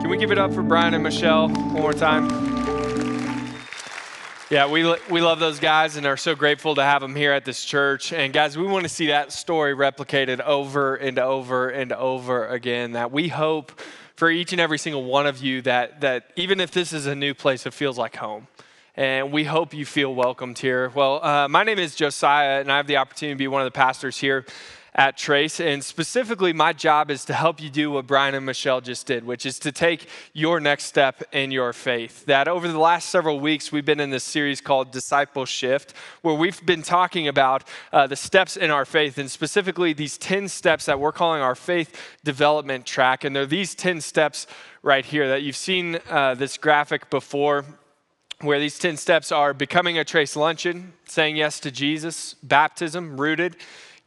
Can we give it up for Brian and Michelle one more time? Yeah, we, we love those guys and are so grateful to have them here at this church. And guys, we want to see that story replicated over and over and over again. That we hope for each and every single one of you that, that even if this is a new place, it feels like home. And we hope you feel welcomed here. Well, uh, my name is Josiah, and I have the opportunity to be one of the pastors here at Trace. And specifically, my job is to help you do what Brian and Michelle just did, which is to take your next step in your faith. That over the last several weeks, we've been in this series called Discipleshift, where we've been talking about uh, the steps in our faith, and specifically these 10 steps that we're calling our faith development track. And they're these 10 steps right here that you've seen uh, this graphic before where these 10 steps are becoming a trace luncheon, saying yes to Jesus, baptism, rooted,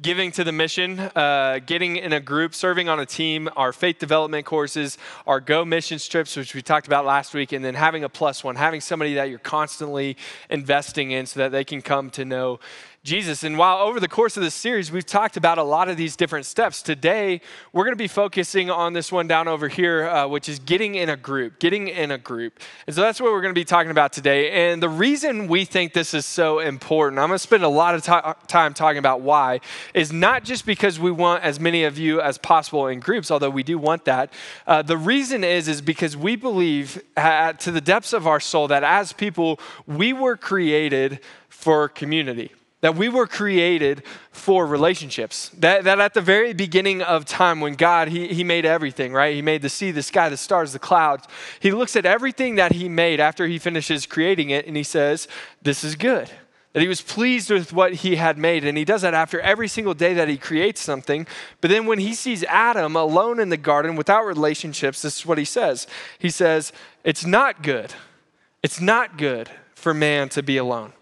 giving to the mission, uh, getting in a group, serving on a team, our faith development courses, our Go missions trips, which we talked about last week, and then having a plus one, having somebody that you're constantly investing in so that they can come to know Jesus. And while over the course of this series, we've talked about a lot of these different steps, today we're going to be focusing on this one down over here, uh, which is getting in a group, getting in a group. And so that's what we're going to be talking about today. And the reason we think this is so important, I'm going to spend a lot of t- time talking about why, is not just because we want as many of you as possible in groups, although we do want that. Uh, the reason is, is because we believe to the depths of our soul that as people, we were created for community that we were created for relationships. That, that at the very beginning of time, when God, he, he made everything, right? He made the sea, the sky, the stars, the clouds. He looks at everything that He made after He finishes creating it and He says, This is good. That He was pleased with what He had made. And He does that after every single day that He creates something. But then when He sees Adam alone in the garden without relationships, this is what He says He says, It's not good. It's not good for man to be alone.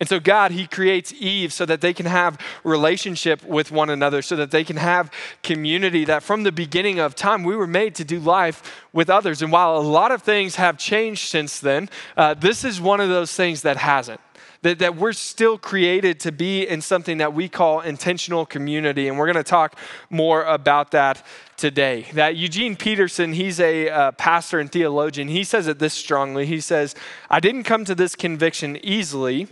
And so God, he creates Eve so that they can have relationship with one another, so that they can have community that from the beginning of time, we were made to do life with others. And while a lot of things have changed since then, uh, this is one of those things that hasn't. That, that we're still created to be in something that we call intentional community. And we're going to talk more about that today. That Eugene Peterson, he's a uh, pastor and theologian, he says it this strongly. He says, I didn't come to this conviction easily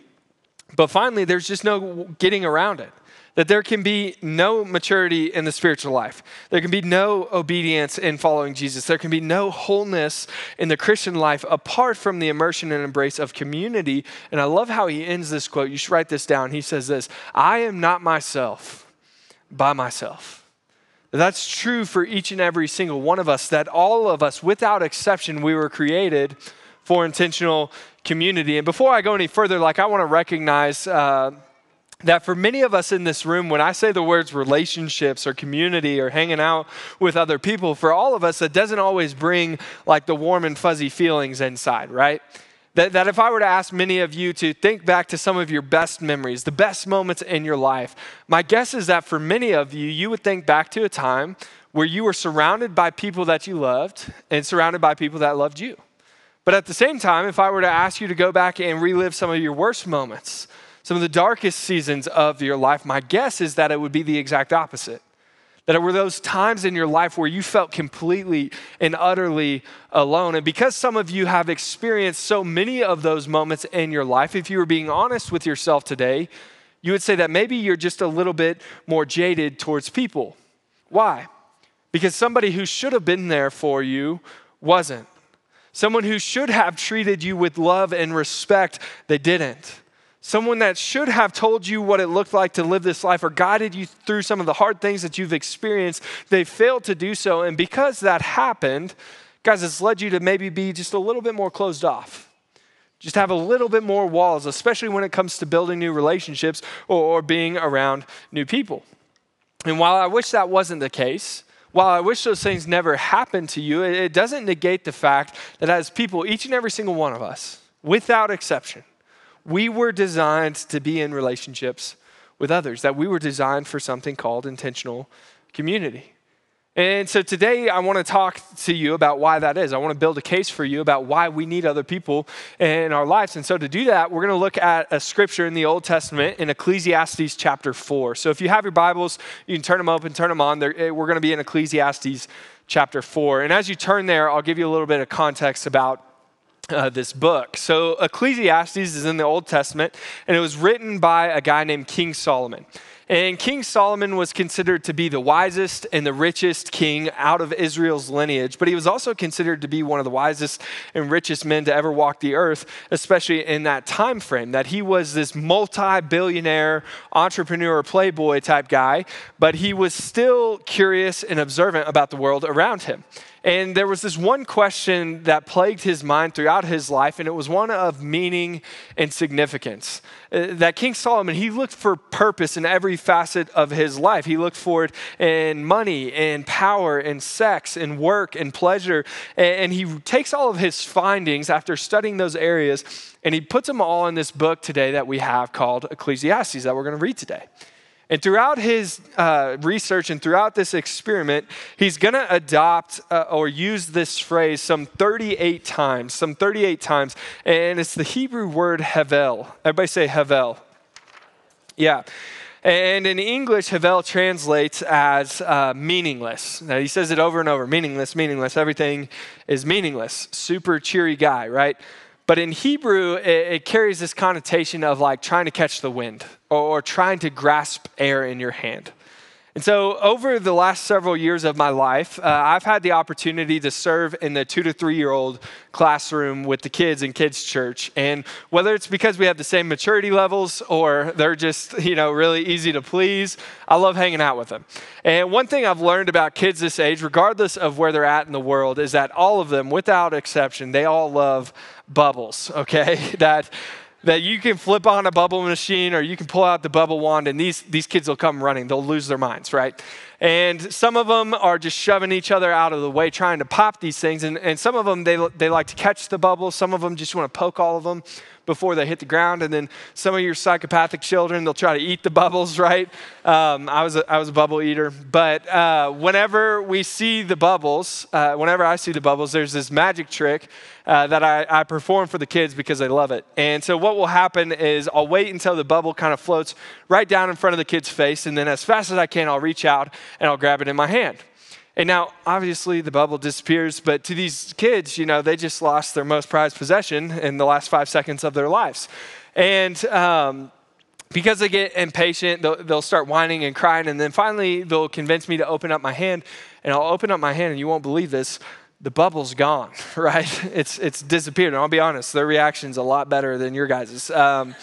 but finally, there's just no getting around it. That there can be no maturity in the spiritual life. There can be no obedience in following Jesus. There can be no wholeness in the Christian life apart from the immersion and embrace of community. And I love how he ends this quote. You should write this down. He says this I am not myself by myself. That's true for each and every single one of us, that all of us, without exception, we were created for intentional community. And before I go any further, like I want to recognize uh, that for many of us in this room, when I say the words relationships or community or hanging out with other people, for all of us, it doesn't always bring like the warm and fuzzy feelings inside, right? That, that if I were to ask many of you to think back to some of your best memories, the best moments in your life, my guess is that for many of you, you would think back to a time where you were surrounded by people that you loved and surrounded by people that loved you. But at the same time, if I were to ask you to go back and relive some of your worst moments, some of the darkest seasons of your life, my guess is that it would be the exact opposite. That it were those times in your life where you felt completely and utterly alone. And because some of you have experienced so many of those moments in your life, if you were being honest with yourself today, you would say that maybe you're just a little bit more jaded towards people. Why? Because somebody who should have been there for you wasn't. Someone who should have treated you with love and respect, they didn't. Someone that should have told you what it looked like to live this life or guided you through some of the hard things that you've experienced, they failed to do so. And because that happened, guys, it's led you to maybe be just a little bit more closed off. Just have a little bit more walls, especially when it comes to building new relationships or, or being around new people. And while I wish that wasn't the case, while I wish those things never happened to you, it doesn't negate the fact that as people, each and every single one of us, without exception, we were designed to be in relationships with others, that we were designed for something called intentional community. And so today I want to talk to you about why that is. I want to build a case for you about why we need other people in our lives. And so to do that, we're going to look at a scripture in the Old Testament in Ecclesiastes chapter 4. So if you have your Bibles, you can turn them open, turn them on. Eh, we're going to be in Ecclesiastes chapter 4. And as you turn there, I'll give you a little bit of context about uh, this book. So, Ecclesiastes is in the Old Testament, and it was written by a guy named King Solomon. And King Solomon was considered to be the wisest and the richest king out of Israel's lineage, but he was also considered to be one of the wisest and richest men to ever walk the earth, especially in that time frame. That he was this multi-billionaire entrepreneur playboy type guy, but he was still curious and observant about the world around him. And there was this one question that plagued his mind throughout his life, and it was one of meaning and significance. Uh, that King Solomon, he looked for purpose in every facet of his life. He looked for it in money, in power, in sex, in work, in pleasure. And he takes all of his findings after studying those areas, and he puts them all in this book today that we have called Ecclesiastes that we're going to read today. And throughout his uh, research and throughout this experiment, he's going to adopt uh, or use this phrase some 38 times, some 38 times. And it's the Hebrew word hevel. Everybody say hevel. Yeah. And in English, Hevel translates as uh, meaningless. Now, he says it over and over meaningless, meaningless. Everything is meaningless. Super cheery guy, right? But in Hebrew, it, it, carries this connotation of like trying to catch the wind or, or trying to grasp air in your hand. And so, over the last several years of my life, uh, I've had the opportunity to serve in the two to three year old classroom with the kids in kids' church. And whether it's because we have the same maturity levels or they're just, you know, really easy to please, I love hanging out with them. And one thing I've learned about kids this age, regardless of where they're at in the world, is that all of them, without exception, they all love bubbles, okay? that that you can flip on a bubble machine or you can pull out the bubble wand and these, these kids will come running. They'll lose their minds, right? And some of them are just shoving each other out of the way trying to pop these things. And, and some of them, they, they like to catch the bubbles. Some of them just want to poke all of them before they hit the ground. And then some of your psychopathic children, they'll try to eat the bubbles, right? Um, I, was a, I was a bubble eater. But uh, whenever we see the bubbles, uh, whenever I see the bubbles, there's this magic trick uh, that I, I perform for the kids because they love it. And so what will happen is I'll wait until the bubble kind of floats right down in front of the kid's face. And then as fast as I can, I'll reach out and I'll grab it in my hand. And now, obviously, the bubble disappears, but to these kids, you know, they just lost their most prized possession in the last five seconds of their lives. And um, because they get impatient, they'll, they'll, start whining and crying, and then finally, they'll convince me to open up my hand. And I'll open up my hand, and you won't believe this the bubble's gone, right? It's, it's disappeared. And I'll be honest, their reaction's a lot better than your guys's. Um,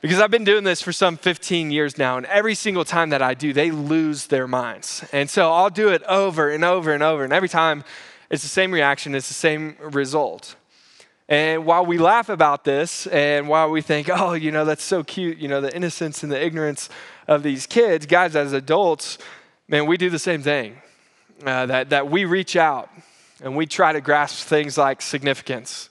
because I've been doing this for some 15 years now, and every single time that I do, they lose their minds. And so I'll do it over and over and over, and every time it's the same reaction, it's the same result. And while we laugh about this, and while we think, oh, you know, that's so cute, you know, the innocence and the ignorance of these kids, guys, as adults, man, we do the same thing. Uh, that, that we reach out and we try to grasp things like significance.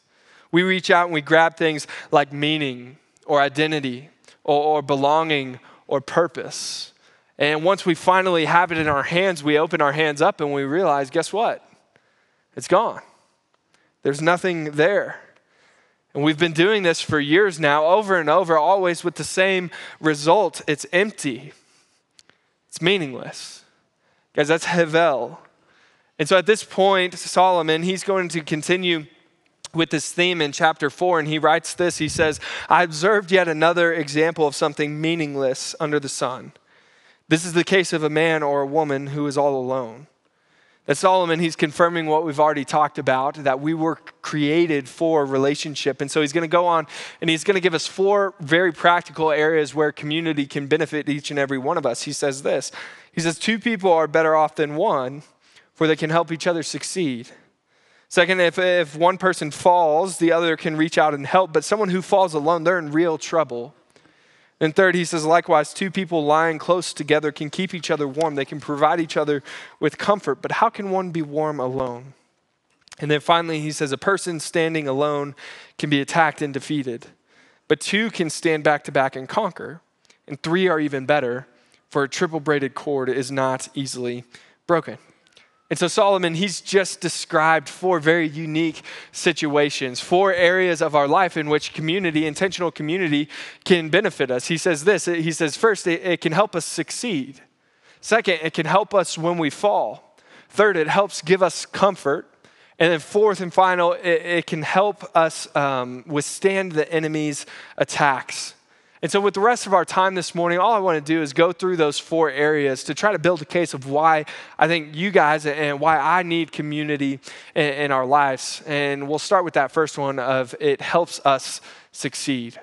We reach out and we grab things like meaning or identity or, or belonging or purpose. And once we finally have it in our hands, we open our hands up and we realize guess what? It's gone. There's nothing there. And we've been doing this for years now, over and over, always with the same result it's empty, it's meaningless. Guys, that's Hevel. And so at this point, Solomon, he's going to continue with this theme in chapter 4, and he writes this He says, I observed yet another example of something meaningless under the sun. This is the case of a man or a woman who is all alone. That Solomon, he's confirming what we've already talked about, that we were created for relationship. And so he's going to go on and he's going to give us four very practical areas where community can benefit each and every one of us. He says this He says, Two people are better off than one, for they can help each other succeed. Second, if, if one person falls, the other can reach out and help, but someone who falls alone, they're in real trouble. And third, he says, likewise, two people lying close together can keep each other warm. They can provide each other with comfort, but how can one be warm alone? And then finally, he says, a person standing alone can be attacked and defeated, but two can stand back to back and conquer. And three are even better, for a triple braided cord is not easily broken. And so Solomon, he's just described four very unique situations, four areas of our life in which community, intentional community, can benefit us. He says this He says, first, it, it can help us succeed. Second, it can help us when we fall. Third, it helps give us comfort. And then, fourth and final, it, it can help us um, withstand the enemy's attacks. And so, with the rest of our time this morning, all I want to do is go through those four areas to try to build a case of why I think you guys and why I need community in, our lives. And we'll start with that first one of it helps us succeed.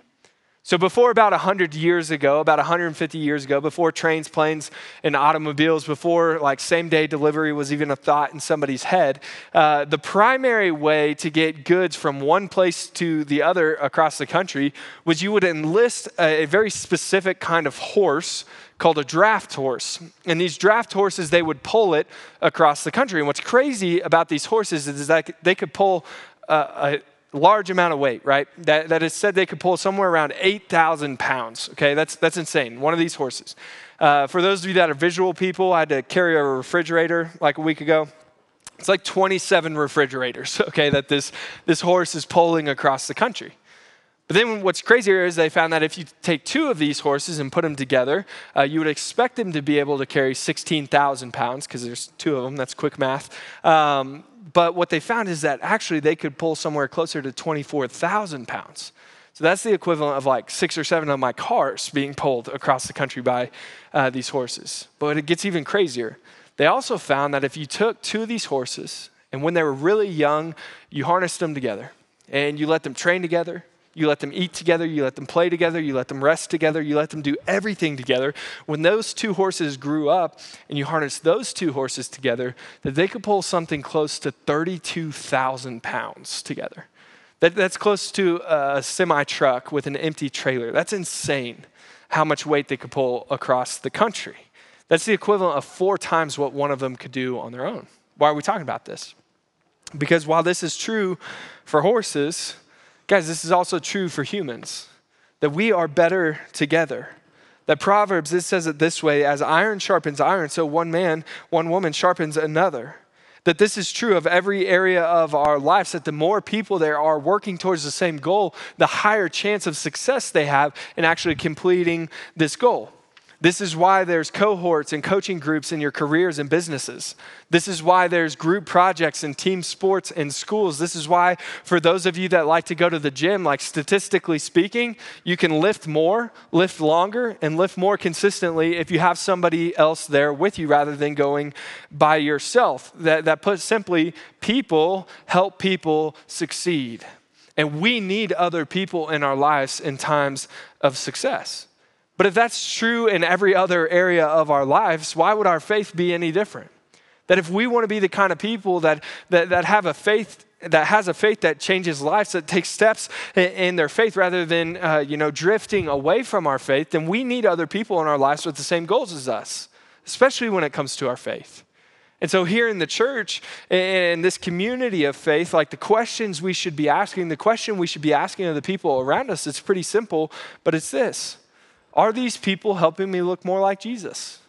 So, before about 100 years ago, about 150 years ago, before trains, planes, and automobiles, before like same day delivery was even a thought in somebody's head, uh, the primary way to get goods from one place to the other across the country was you would enlist a, a very specific kind of horse called a draft horse. And these draft horses, they would pull it across the country. And what's crazy about these horses is that they could pull a, large amount of weight, right? That, that is said they could pull somewhere around 8,000 pounds. Okay, that's, that's insane. One of these horses. Uh, for those of you that are visual people, I had to carry a refrigerator like a week ago. It's like 27 refrigerators, okay, that this, this horse is pulling across the country. But then what's crazier is they found that if you take two of these horses and put them together, uh, you would expect them to be able to carry 16,000 pounds because there's two of them. That's quick math. Um, but what they found is that actually they could pull somewhere closer to 24,000 pounds. So that's the equivalent of like six or seven of my cars being pulled across the country by uh, these horses. But it gets even crazier. They also found that if you took two of these horses and when they were really young, you harnessed them together and you let them train together, you let them eat together, you let them play together, you let them rest together, you let them do everything together. When those two horses grew up and you harness those two horses together, that they could pull something close to 32,000 pounds together. That, that's close to a semi truck with an empty trailer. That's insane how much weight they could pull across the country. That's the equivalent of four times what one of them could do on their own. Why are we talking about this? Because while this is true for horses, Guys, this is also true for humans that we are better together. That Proverbs, this says it this way as iron sharpens iron, so one man, one woman sharpens another. That this is true of every area of our lives, that the more people there are working towards the same goal, the higher chance of success they have in actually completing this goal. This is why there's cohorts and coaching groups in your careers and businesses. This is why there's group projects and team sports in schools. This is why, for those of you that like to go to the gym, like statistically speaking, you can lift more, lift longer, and lift more consistently if you have somebody else there with you rather than going by yourself. That, that put simply, people help people succeed. And we need other people in our lives in times of success. But if that's true in every other area of our lives, why would our faith be any different? That if we want to be the kind of people that, that, that have a faith that has a faith that changes lives, that takes steps in their faith rather than uh, you know drifting away from our faith, then we need other people in our lives with the same goals as us, especially when it comes to our faith. And so, here in the church, in this community of faith, like the questions we should be asking, the question we should be asking of the people around us, it's pretty simple, but it's this are these people helping me look more like Jesus?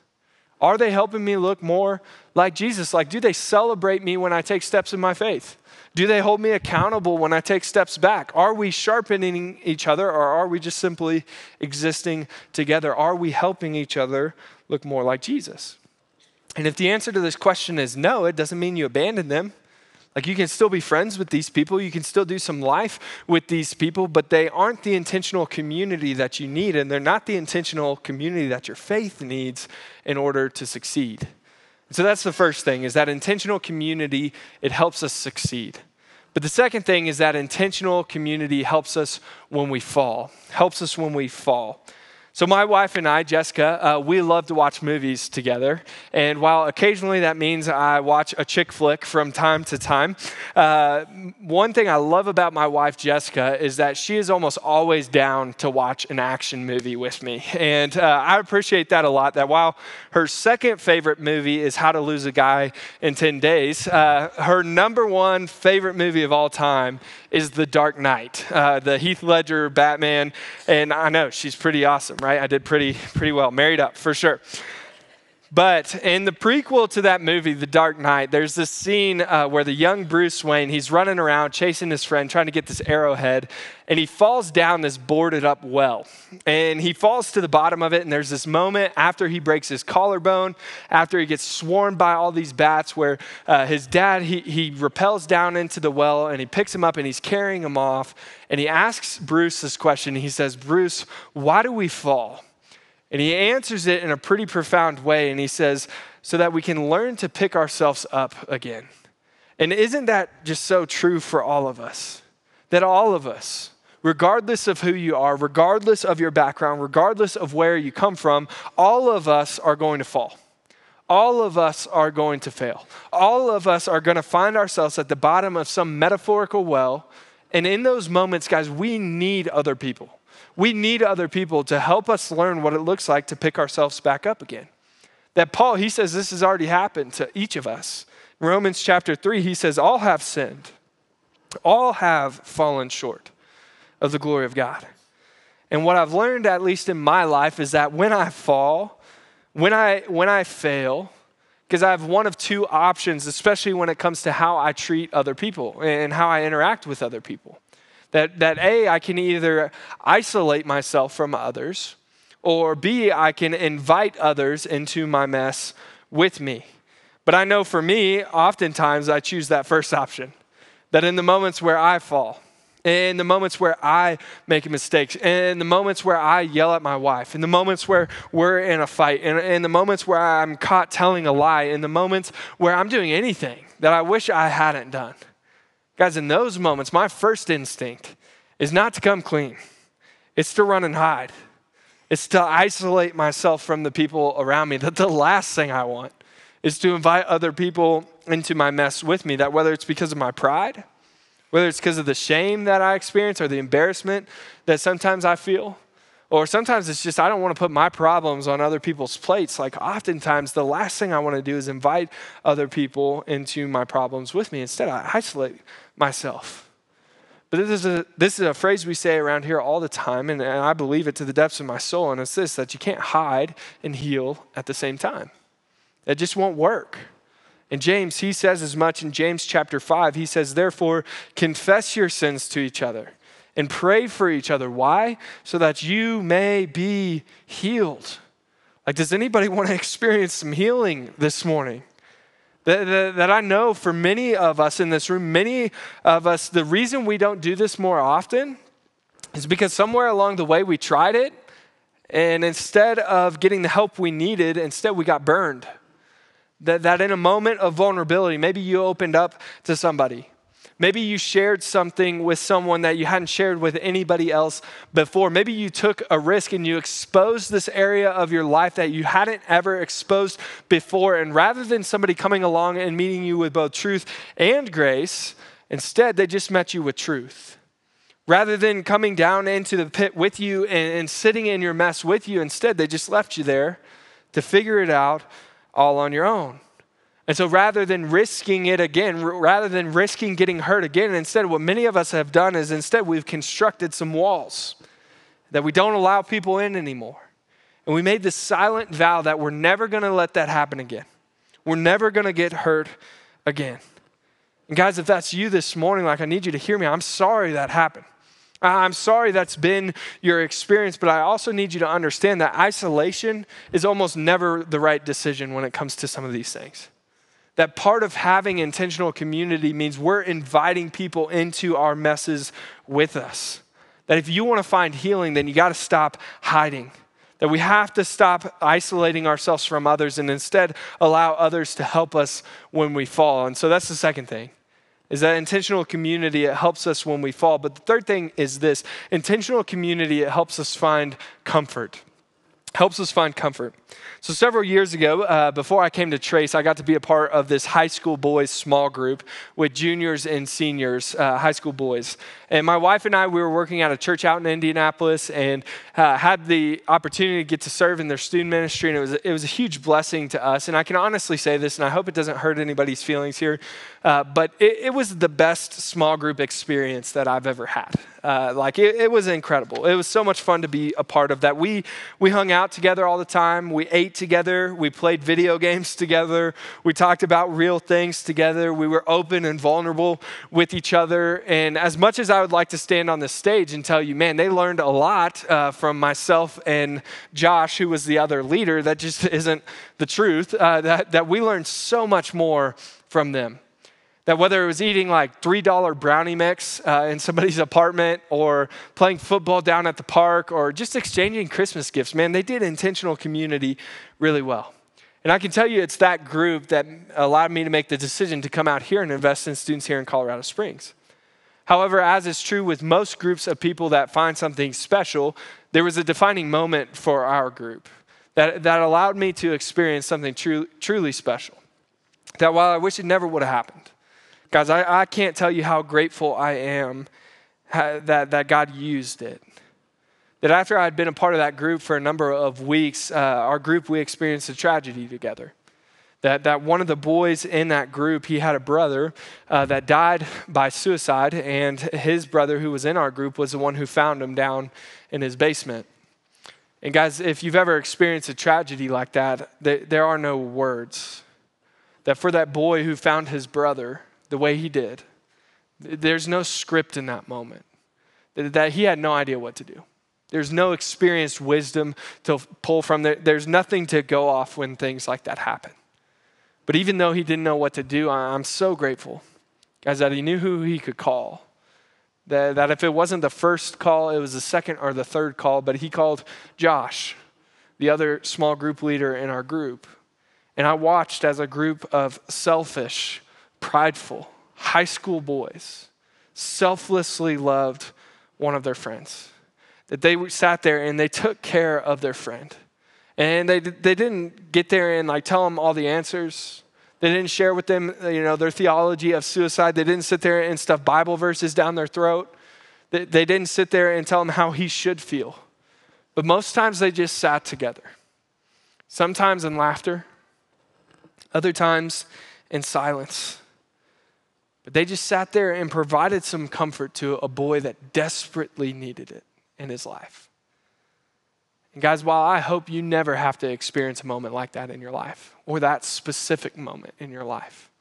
Are they helping me look more like Jesus? Like, do they celebrate me when I take steps in my faith? Do they hold me accountable when I take steps back? Are we sharpening each other or are we just simply existing together? Are we helping each other look more like Jesus? And if the answer to this question is no, it doesn't mean you abandon them. Like you can still be friends with these people, you can still do some life with these people, but they aren't the intentional community that you need, and they're not the intentional community that your faith needs in order to succeed. so that's the first thing is that intentional community, it helps us succeed. But the second thing is that intentional community helps us when we fall, helps us when we fall. So, my wife and I, Jessica, uh, we love to watch movies together. And while occasionally that means I watch a chick flick from time to time, uh, one thing I love about my wife, Jessica, is that she is almost always down to watch an action movie with me. And uh, I appreciate that a lot. That while her second favorite movie is How to Lose a Guy in 10 Days, uh, her number one favorite movie of all time is The Dark Knight, uh, the Heath Ledger Batman. And I know she's pretty awesome, right? I did pretty, pretty well. Married up, for sure. But in the prequel to that movie, The Dark Knight, there's this scene uh, where the young Bruce Wayne, he's running around chasing his friend, trying to get this arrowhead, and he falls down this boarded up well. And he falls to the bottom of it, and there's this moment after he breaks his collarbone, after he gets swarmed by all these bats, where uh, his dad, he, he repels down into the well, and he picks him up, and he's carrying him off, and he asks Bruce this question. He says, Bruce, why do we fall? And he answers it in a pretty profound way. And he says, so that we can learn to pick ourselves up again. And isn't that just so true for all of us? That all of us, regardless of who you are, regardless of your background, regardless of where you come from, all of us are going to fall. All of us are going to fail. All of us are going to find ourselves at the bottom of some metaphorical well. And in those moments, guys, we need other people. We need other people to help us learn what it looks like to pick ourselves back up again. That Paul, he says this has already happened to each of us. Romans chapter 3, he says, All have sinned, all have fallen short of the glory of God. And what I've learned, at least in my life, is that when I fall, when I, when I fail, because I have one of two options, especially when it comes to how I treat other people and how I interact with other people. That, that A, I can either isolate myself from others, or B, I can invite others into my mess with me. But I know for me, oftentimes I choose that first option. That in the moments where I fall, in the moments where I make mistakes, in the moments where I yell at my wife, in the moments where we're in a fight, in, in the moments where I'm caught telling a lie, in the moments where I'm doing anything that I wish I hadn't done Guys, in those moments, my first instinct is not to come clean, it's to run and hide. It's to isolate myself from the people around me. That the last thing I want is to invite other people into my mess with me. That whether it's because of my pride, whether it's because of the shame that I experience or the embarrassment that sometimes I feel, or sometimes it's just I don't want to put my problems on other people's plates. Like oftentimes, the last thing I want to do is invite other people into my problems with me. Instead, I isolate myself. But this is, a, this is a phrase we say around here all the time, and, and I believe it to the depths of my soul. And it's this that you can't hide and heal at the same time. It just won't work. And James, he says as much in James chapter 5. He says, Therefore, confess your sins to each other and pray for each other. Why? So that you may be healed. Like, does anybody want to experience some healing this morning? That, that, that, I know for many of us in this room, many of us, the reason we don't do this more often is because somewhere along the way we tried it, and instead of getting the help we needed, instead we got burned. That, that in a moment of vulnerability, maybe you opened up to somebody Maybe you shared something with someone that you hadn't shared with anybody else before. Maybe you took a risk and you exposed this area of your life that you hadn't ever exposed before. And rather than somebody coming along and meeting you with both truth and grace, instead they just met you with truth. Rather than coming down into the pit with you and, and sitting in your mess with you, instead they just left you there to figure it out all on your own. And so rather than risking it again, rather than risking getting hurt again, instead, what many of us have done is instead we've constructed some walls that we don't allow people in anymore. And we made this silent vow that we're never going to let that happen again. We're never going to get hurt again. And guys, if that's you this morning, like I need you to hear me, I'm sorry that happened. I'm sorry that's been your experience, but I also need you to understand that isolation is almost never the right decision when it comes to some of these things that part of having intentional community means we're inviting people into our messes with us. That if you want to find healing, then you got to stop hiding. That we have to stop isolating ourselves from others and instead allow others to help us when we fall. And so that's the second thing. Is that intentional community, it helps us when we fall. But the third thing is this intentional community, it helps us find comfort helps us find comfort. So, several years ago, uh, before I came to Trace, I got to be a part of this high school boys small group with juniors and seniors, uh, high school boys. And my wife and I, we were working at a church out in Indianapolis and uh, had the opportunity to get to serve in their student ministry. And it was, it was a huge blessing to us. And I can honestly say this, and I hope it doesn't hurt anybody's feelings here, uh, but it, it, was the best small group experience that I've ever had. Uh, like, it, it was incredible. It was so much fun to be a part of that. We, we hung out together all the time. We ate together. We played video games together. We talked about real things together. We were open and vulnerable with each other. And as much as I would like to stand on this stage and tell you, man, they learned a lot uh, from myself and Josh, who was the other leader, that just isn't the truth. Uh, that, that we learned so much more from them. That whether it was eating like $3 brownie mix uh, in somebody's apartment or playing football down at the park or just exchanging Christmas gifts, man, they did intentional community really well. And I can tell you it's that group that allowed me to make the decision to come out here and invest in students here in Colorado Springs. However, as is true with most groups of people that find something special, there was a defining moment for our group that, that allowed me to experience something truly special. That while I wish it never would have happened, Guys, I, I can't tell you how grateful I am that, that God used it. That after I'd been a part of that group for a number of weeks, uh, our group, we experienced a tragedy together. That, that one of the boys in that group, he had a brother uh, that died by suicide, and his brother, who was in our group, was the one who found him down in his basement. And guys, if you've ever experienced a tragedy like that, there, there are no words. That for that boy who found his brother, the way he did, there's no script in that moment. That he had no idea what to do. There's no experienced wisdom to pull from. There. There's nothing to go off when things like that happen. But even though he didn't know what to do, I'm so grateful, guys, that he knew who he could call. That, that if it wasn't the first call, it was the second or the third call, but he called Josh, the other small group leader in our group. And I watched as a group of selfish, prideful high school boys selflessly loved one of their friends. That they sat there and they took care of their friend. And they, they didn't get there and like tell them all the answers. They didn't share with them, you know, their theology of suicide. They didn't sit there and stuff Bible verses down their throat. They, they didn't sit there and tell them how he should feel. But most times they just sat together. Sometimes in laughter, other times in silence. But they just sat there and provided some comfort to a boy that desperately needed it in his life. And guys, while I hope you never have to experience a moment like that in your life or that specific moment in your life,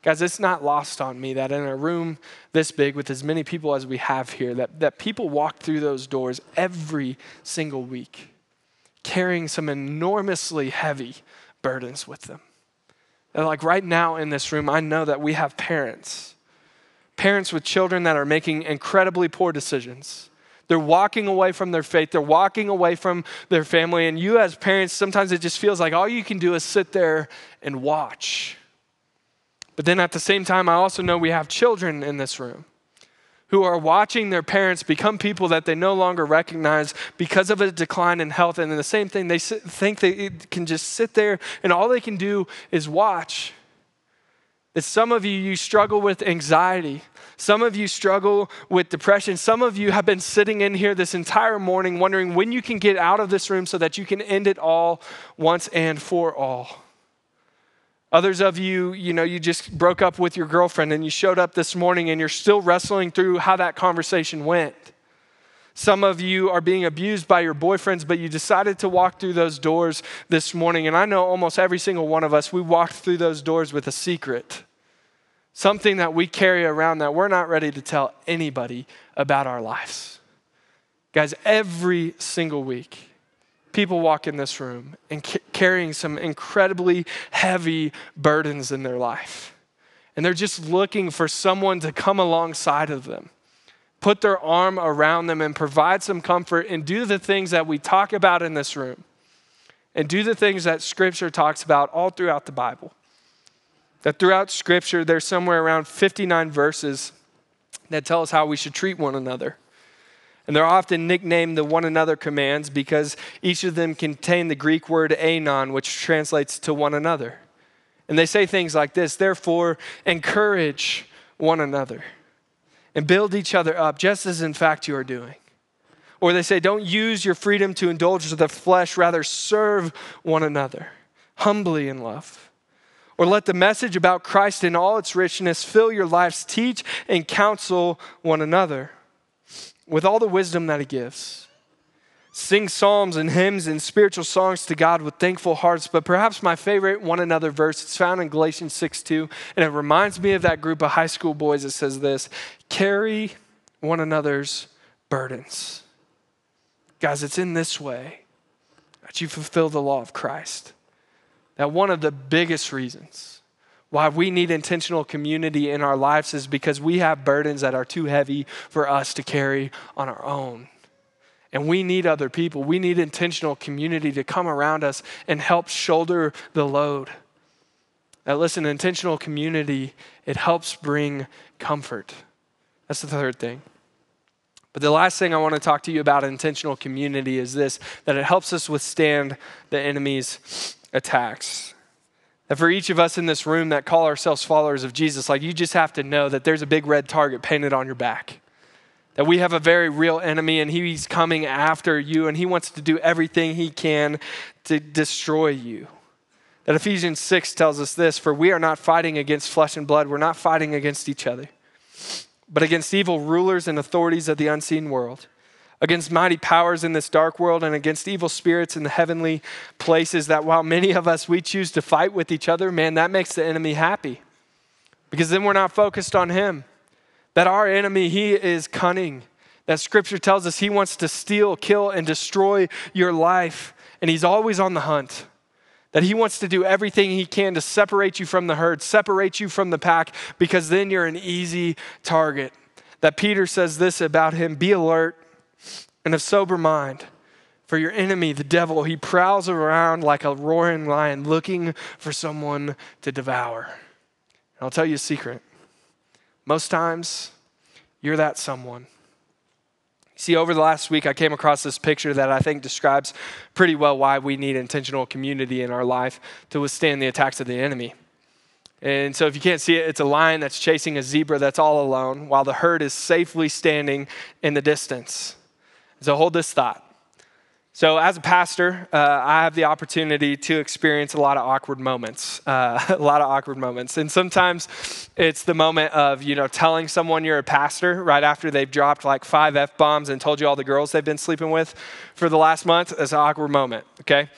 guys, it's not lost on me that in a room this big with as many people as we have here, that, that people walk through those doors every single week carrying some enormously heavy burdens with them. And like right now in this room, I know that we have parents, parents with children that are making incredibly poor decisions. They're walking away from their faith. They're walking away from their family. And you, as parents, sometimes it just feels like all you can do is sit there and watch. But then at the same time, I also know we have children in this room who are watching their parents become people that they no longer recognize because of a decline in health. And the same thing, they think they can just sit there and all they can do is watch. That some of you, you struggle with anxiety. Some of you struggle with depression. Some of you have been sitting in here this entire morning wondering when you can get out of this room so that you can end it all once and for all. Others of you, you know, you just broke up with your girlfriend and you showed up this morning and you're still wrestling through how that conversation went. Some of you are being abused by your boyfriends, but you decided to walk through those doors this morning. And I know almost every single one of us, we walked through those doors with a secret. Something that we carry around that we're not ready to tell anybody about our lives. Guys, every single week, people walk in this room and c- carrying some incredibly heavy burdens in their life. And they're just looking for someone to come alongside of them, put their arm around them, and provide some comfort and do the things that we talk about in this room and do the things that Scripture talks about all throughout the Bible. That throughout Scripture, there's somewhere around 59 verses that tell us how we should treat one another. And they're often nicknamed the one another commands because each of them contain the Greek word anon, which translates to one another. And they say things like this Therefore, encourage one another and build each other up, just as in fact you are doing. Or they say, Don't use your freedom to indulge the flesh, rather, serve one another humbly in love. Or let the message about Christ in all its richness fill your lives, teach and counsel one another with all the wisdom that he gives. sing psalms and hymns and spiritual songs to God with thankful hearts. But perhaps my favorite one another verse, it's found in Galatians 6 2. And it reminds me of that group of high school boys that says this carry one another's burdens. Guys, it's in this way that you fulfill the law of Christ. That one of the biggest reasons why we need intentional community in our lives is because we have burdens that are too heavy for us to carry on our own. And we need other people. We need intentional community to come around us and help shoulder the load. Now, listen, intentional community, it helps bring comfort. That's the third thing. But the last thing I want to talk to you about intentional community is this that it helps us withstand the enemy's attacks. That for each of us in this room that call ourselves followers of Jesus, like you just have to know that there's a big red target painted on your back that we have a very real enemy and he's coming after you and he wants to do everything he can to destroy you. That Ephesians 6 tells us this for we are not fighting against flesh and blood, we're not fighting against each other, but against evil rulers and authorities of the unseen world, against mighty powers in this dark world, and against evil spirits in the heavenly places. That while many of us we choose to fight with each other, man, that makes the enemy happy because then we're not focused on him. That our enemy, he is cunning. That scripture tells us he wants to steal, kill, and destroy your life. And he's always on the hunt. That he wants to do everything he can to separate you from the herd, separate you from the pack, because then you're an easy target. That Peter says this about him be alert and of sober mind. For your enemy, the devil, he prowls around like a roaring lion looking for someone to devour. And I'll tell you a secret most times, you're that someone. See, over the last week, I came across this picture that I think describes pretty well why we need intentional community in our life to withstand the attacks of the enemy. And so, if you can't see it, it's a lion that's chasing a zebra that's all alone while the herd is safely standing in the distance. So, hold this thought so, as a pastor, uh, I have the opportunity to experience a lot of awkward moments, uh, a lot of awkward moments. And sometimes it's the moment of, you know, telling someone you're a pastor right after they've dropped like five F bombs and told you all the girls they've been sleeping with for the last month. It's an awkward moment, okay?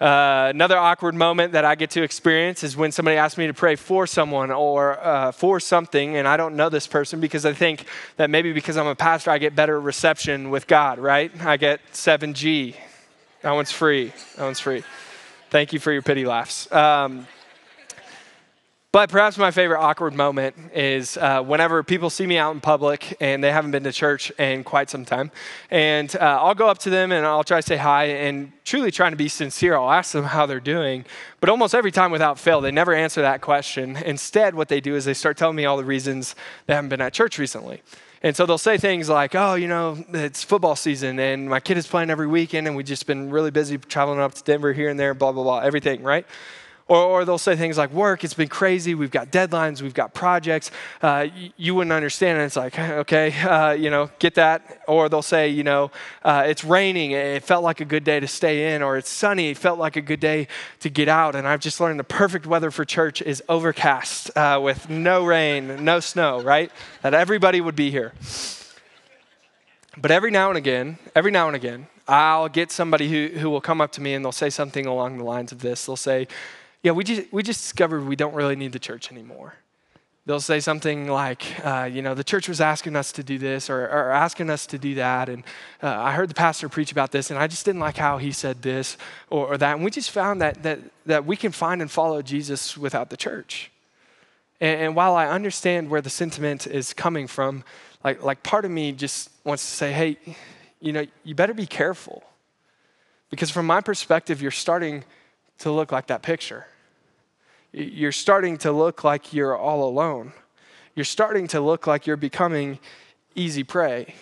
Uh, another awkward moment that I get to experience is when somebody asks me to pray for someone or uh, for something, and I don't know this person because I think that maybe because I'm a pastor, I get better reception with God, right? I get 7G. That one's free. That one's free. Thank you for your pity laughs. Um, but perhaps my favorite awkward moment is uh, whenever people see me out in public and they haven't been to church in quite some time. And uh, I'll go up to them and I'll try to say hi and truly trying to be sincere. I'll ask them how they're doing. But almost every time without fail, they never answer that question. Instead, what they do is they start telling me all the reasons they haven't been at church recently. And so they'll say things like, oh, you know, it's football season and my kid is playing every weekend and we've just been really busy traveling up to Denver here and there, blah, blah, blah, everything, right? Or, or they'll say things like, work, it's been crazy. We've got deadlines, we've got projects. Uh, you, you, wouldn't understand. And it's like, okay, uh, you know, get that. Or they'll say, you know, uh, it's raining. It felt like a good day to stay in. Or it's sunny. It felt like a good day to get out. And I've just learned the perfect weather for church is overcast uh, with no rain, no snow, right? That everybody would be here. But every now and again, every now and again, I'll get somebody who, who will come up to me and they'll say something along the lines of this. They'll say, yeah, we just, we just discovered we don't really need the church anymore. They'll say something like, uh, you know, the church was asking us to do this or, or asking us to do that. And uh, I heard the pastor preach about this, and I just didn't like how he said this or, or that. And we just found that, that, that we can find and follow Jesus without the church. And, and while I understand where the sentiment is coming from, like, like part of me just wants to say, hey, you know, you better be careful. Because from my perspective, you're starting to look like that picture. You're starting to look like you're all alone. You're starting to look like you're becoming easy prey.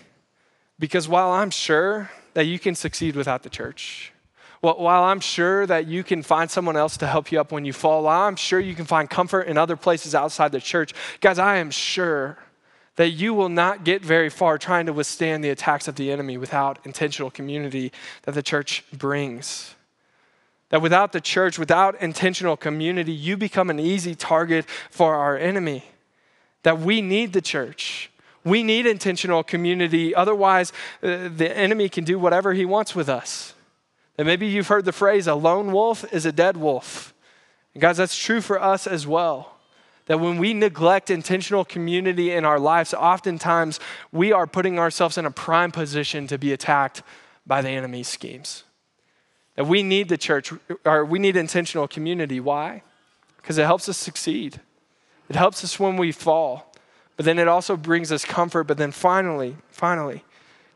Because while I'm sure that you can succeed without the church, while I'm sure that you can find someone else to help you up when you fall, while I'm sure you can find comfort in other places outside the church, guys, I am sure that you will not get very far trying to withstand the attacks of the enemy without intentional community that the church brings. That without the church, without intentional community, you become an easy target for our enemy. That we need the church. We need intentional community. Otherwise, uh, the enemy can do whatever he wants with us. And maybe you've heard the phrase, a lone wolf is a dead wolf. And guys, that's true for us as well. That when we neglect intentional community in our lives, oftentimes we are putting ourselves in a prime position to be attacked by the enemy's schemes. That we need the church, or we need intentional community. Why? Because it helps us succeed, it helps us when we fall, but then it also brings us comfort. But then finally, finally,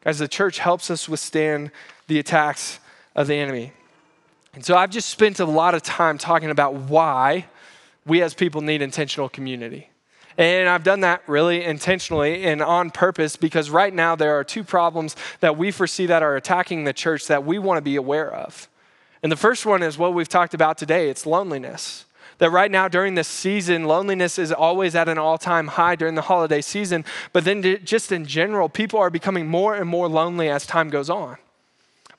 guys, the church helps us withstand the attacks of the enemy. And so I've just spent a lot of time talking about why we as people need intentional community. And I've done that really intentionally and on purpose because right now there are two problems that we foresee that are attacking the church that we want to be aware of. And the first one is what we've talked about today it's loneliness. That right now during this season, loneliness is always at an all time high during the holiday season. But then, just in general, people are becoming more and more lonely as time goes on.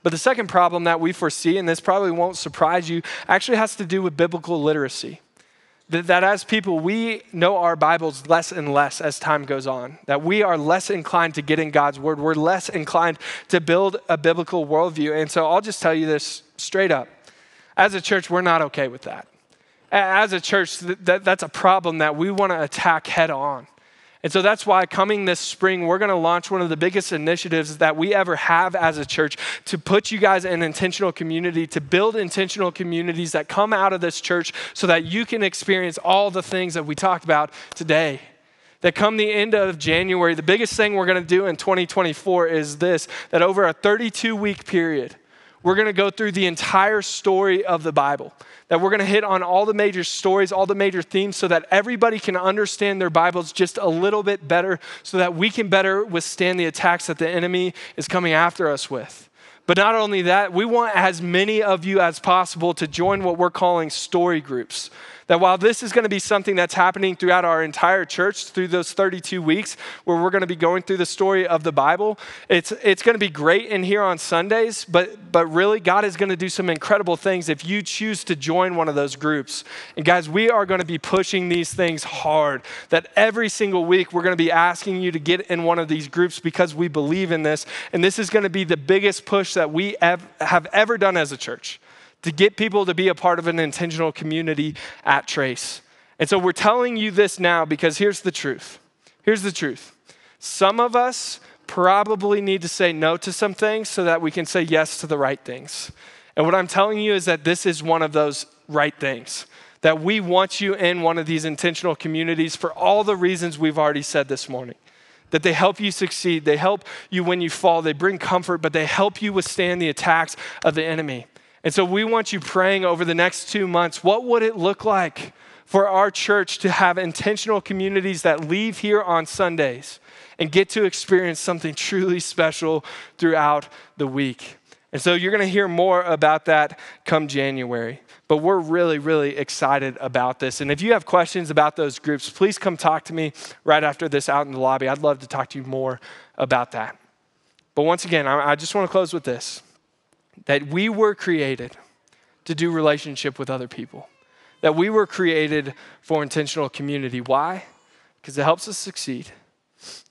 But the second problem that we foresee, and this probably won't surprise you, actually has to do with biblical literacy that, that as people, we know our Bibles less and less as time goes on, that we are less inclined to get in God's Word. We're less inclined to build a biblical worldview. And so I'll just tell you this straight up. As a church, we're not okay with that. As a church, that, that's a problem that we want to attack head on. And so that's why coming this spring, we're going to launch one of the biggest initiatives that we ever have as a church to put you guys in intentional community, to build intentional communities that come out of this church so that you can experience all the things that we talked about today. That come the end of January, the biggest thing we're going to do in 2024 is this that over a 32 week period, we're going to go through the entire story of the Bible that we're going to hit on all the major stories, all the major themes, so that everybody can understand their Bibles just a little bit better, so that we can better withstand the attacks that the enemy is coming after us with. But not only that, we want as many of you as possible to join what we're calling story groups. That while this is going to be something that's happening throughout our entire church through those 32 weeks where we're going to be going through the story of the Bible, it's, it's going to be great in here on Sundays, but, but really, God is going to do some incredible things if you choose to join one of those groups. And guys, we are going to be pushing these things hard. That every single week we're going to be asking you to get in one of these groups because we believe in this. And this is going to be the biggest push that we have, have ever done as a church to get people to be a part of an intentional community at Trace. And so we're telling you this now because here's the truth. Here's the truth. Some of us probably need to say no to some things so that we can say yes to the right things. And what I'm telling you is that this is one of those right things. That we want you in one of these intentional communities for all the reasons we've already said this morning that they help you succeed. They help you when you fall. They bring comfort, but they help you withstand the attacks of the enemy. And so we want you praying over the next two months what would it look like for our church to have intentional communities that leave here on Sundays and get to experience something truly special throughout the week? And so you're going to hear more about that come January. But we're really, really excited about this. And if you have questions about those groups, please come talk to me right after this out in the lobby. I'd love to talk to you more about that. But once again, I just want to close with this that we were created to do relationship with other people, that we were created for intentional community. Why? Because it helps us succeed,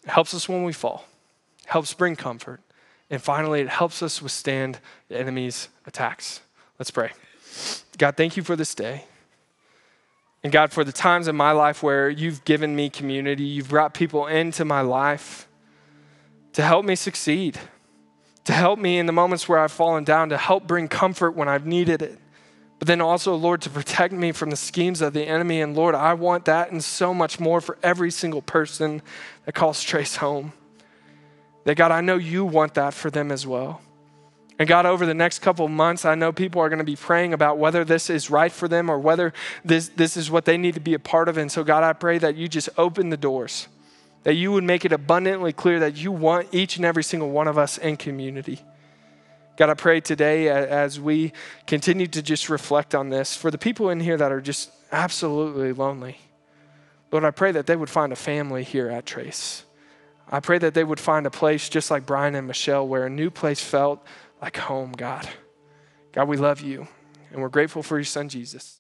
it helps us when we fall, helps bring comfort, and finally, it helps us withstand the enemy's attacks. Let's pray. God, thank you for this day. And God, for the times in my life where you've given me community, you've brought people into my life to help me succeed to help me in the moments where I've fallen down, to help bring comfort when I've needed it. But then also, Lord, to protect me from the schemes of the enemy. And Lord, I want that and so much more for every single person that calls Trace home. That God, I know you want that for them as well. And God, over the next couple of months, I know people are going to be praying about whether this is right for them or whether this, this is what they need to be a part of. And so, God, I pray that you just open the doors that you would make it abundantly clear that you want each and every single one of us in community. God, I pray today as we continue to just reflect on this for the people in here that are just absolutely lonely. Lord, I pray that they would find a family here at Trace. I pray that they would find a place just like Brian and Michelle where a new place felt like home, God. God, we love you and we're grateful for your son, Jesus.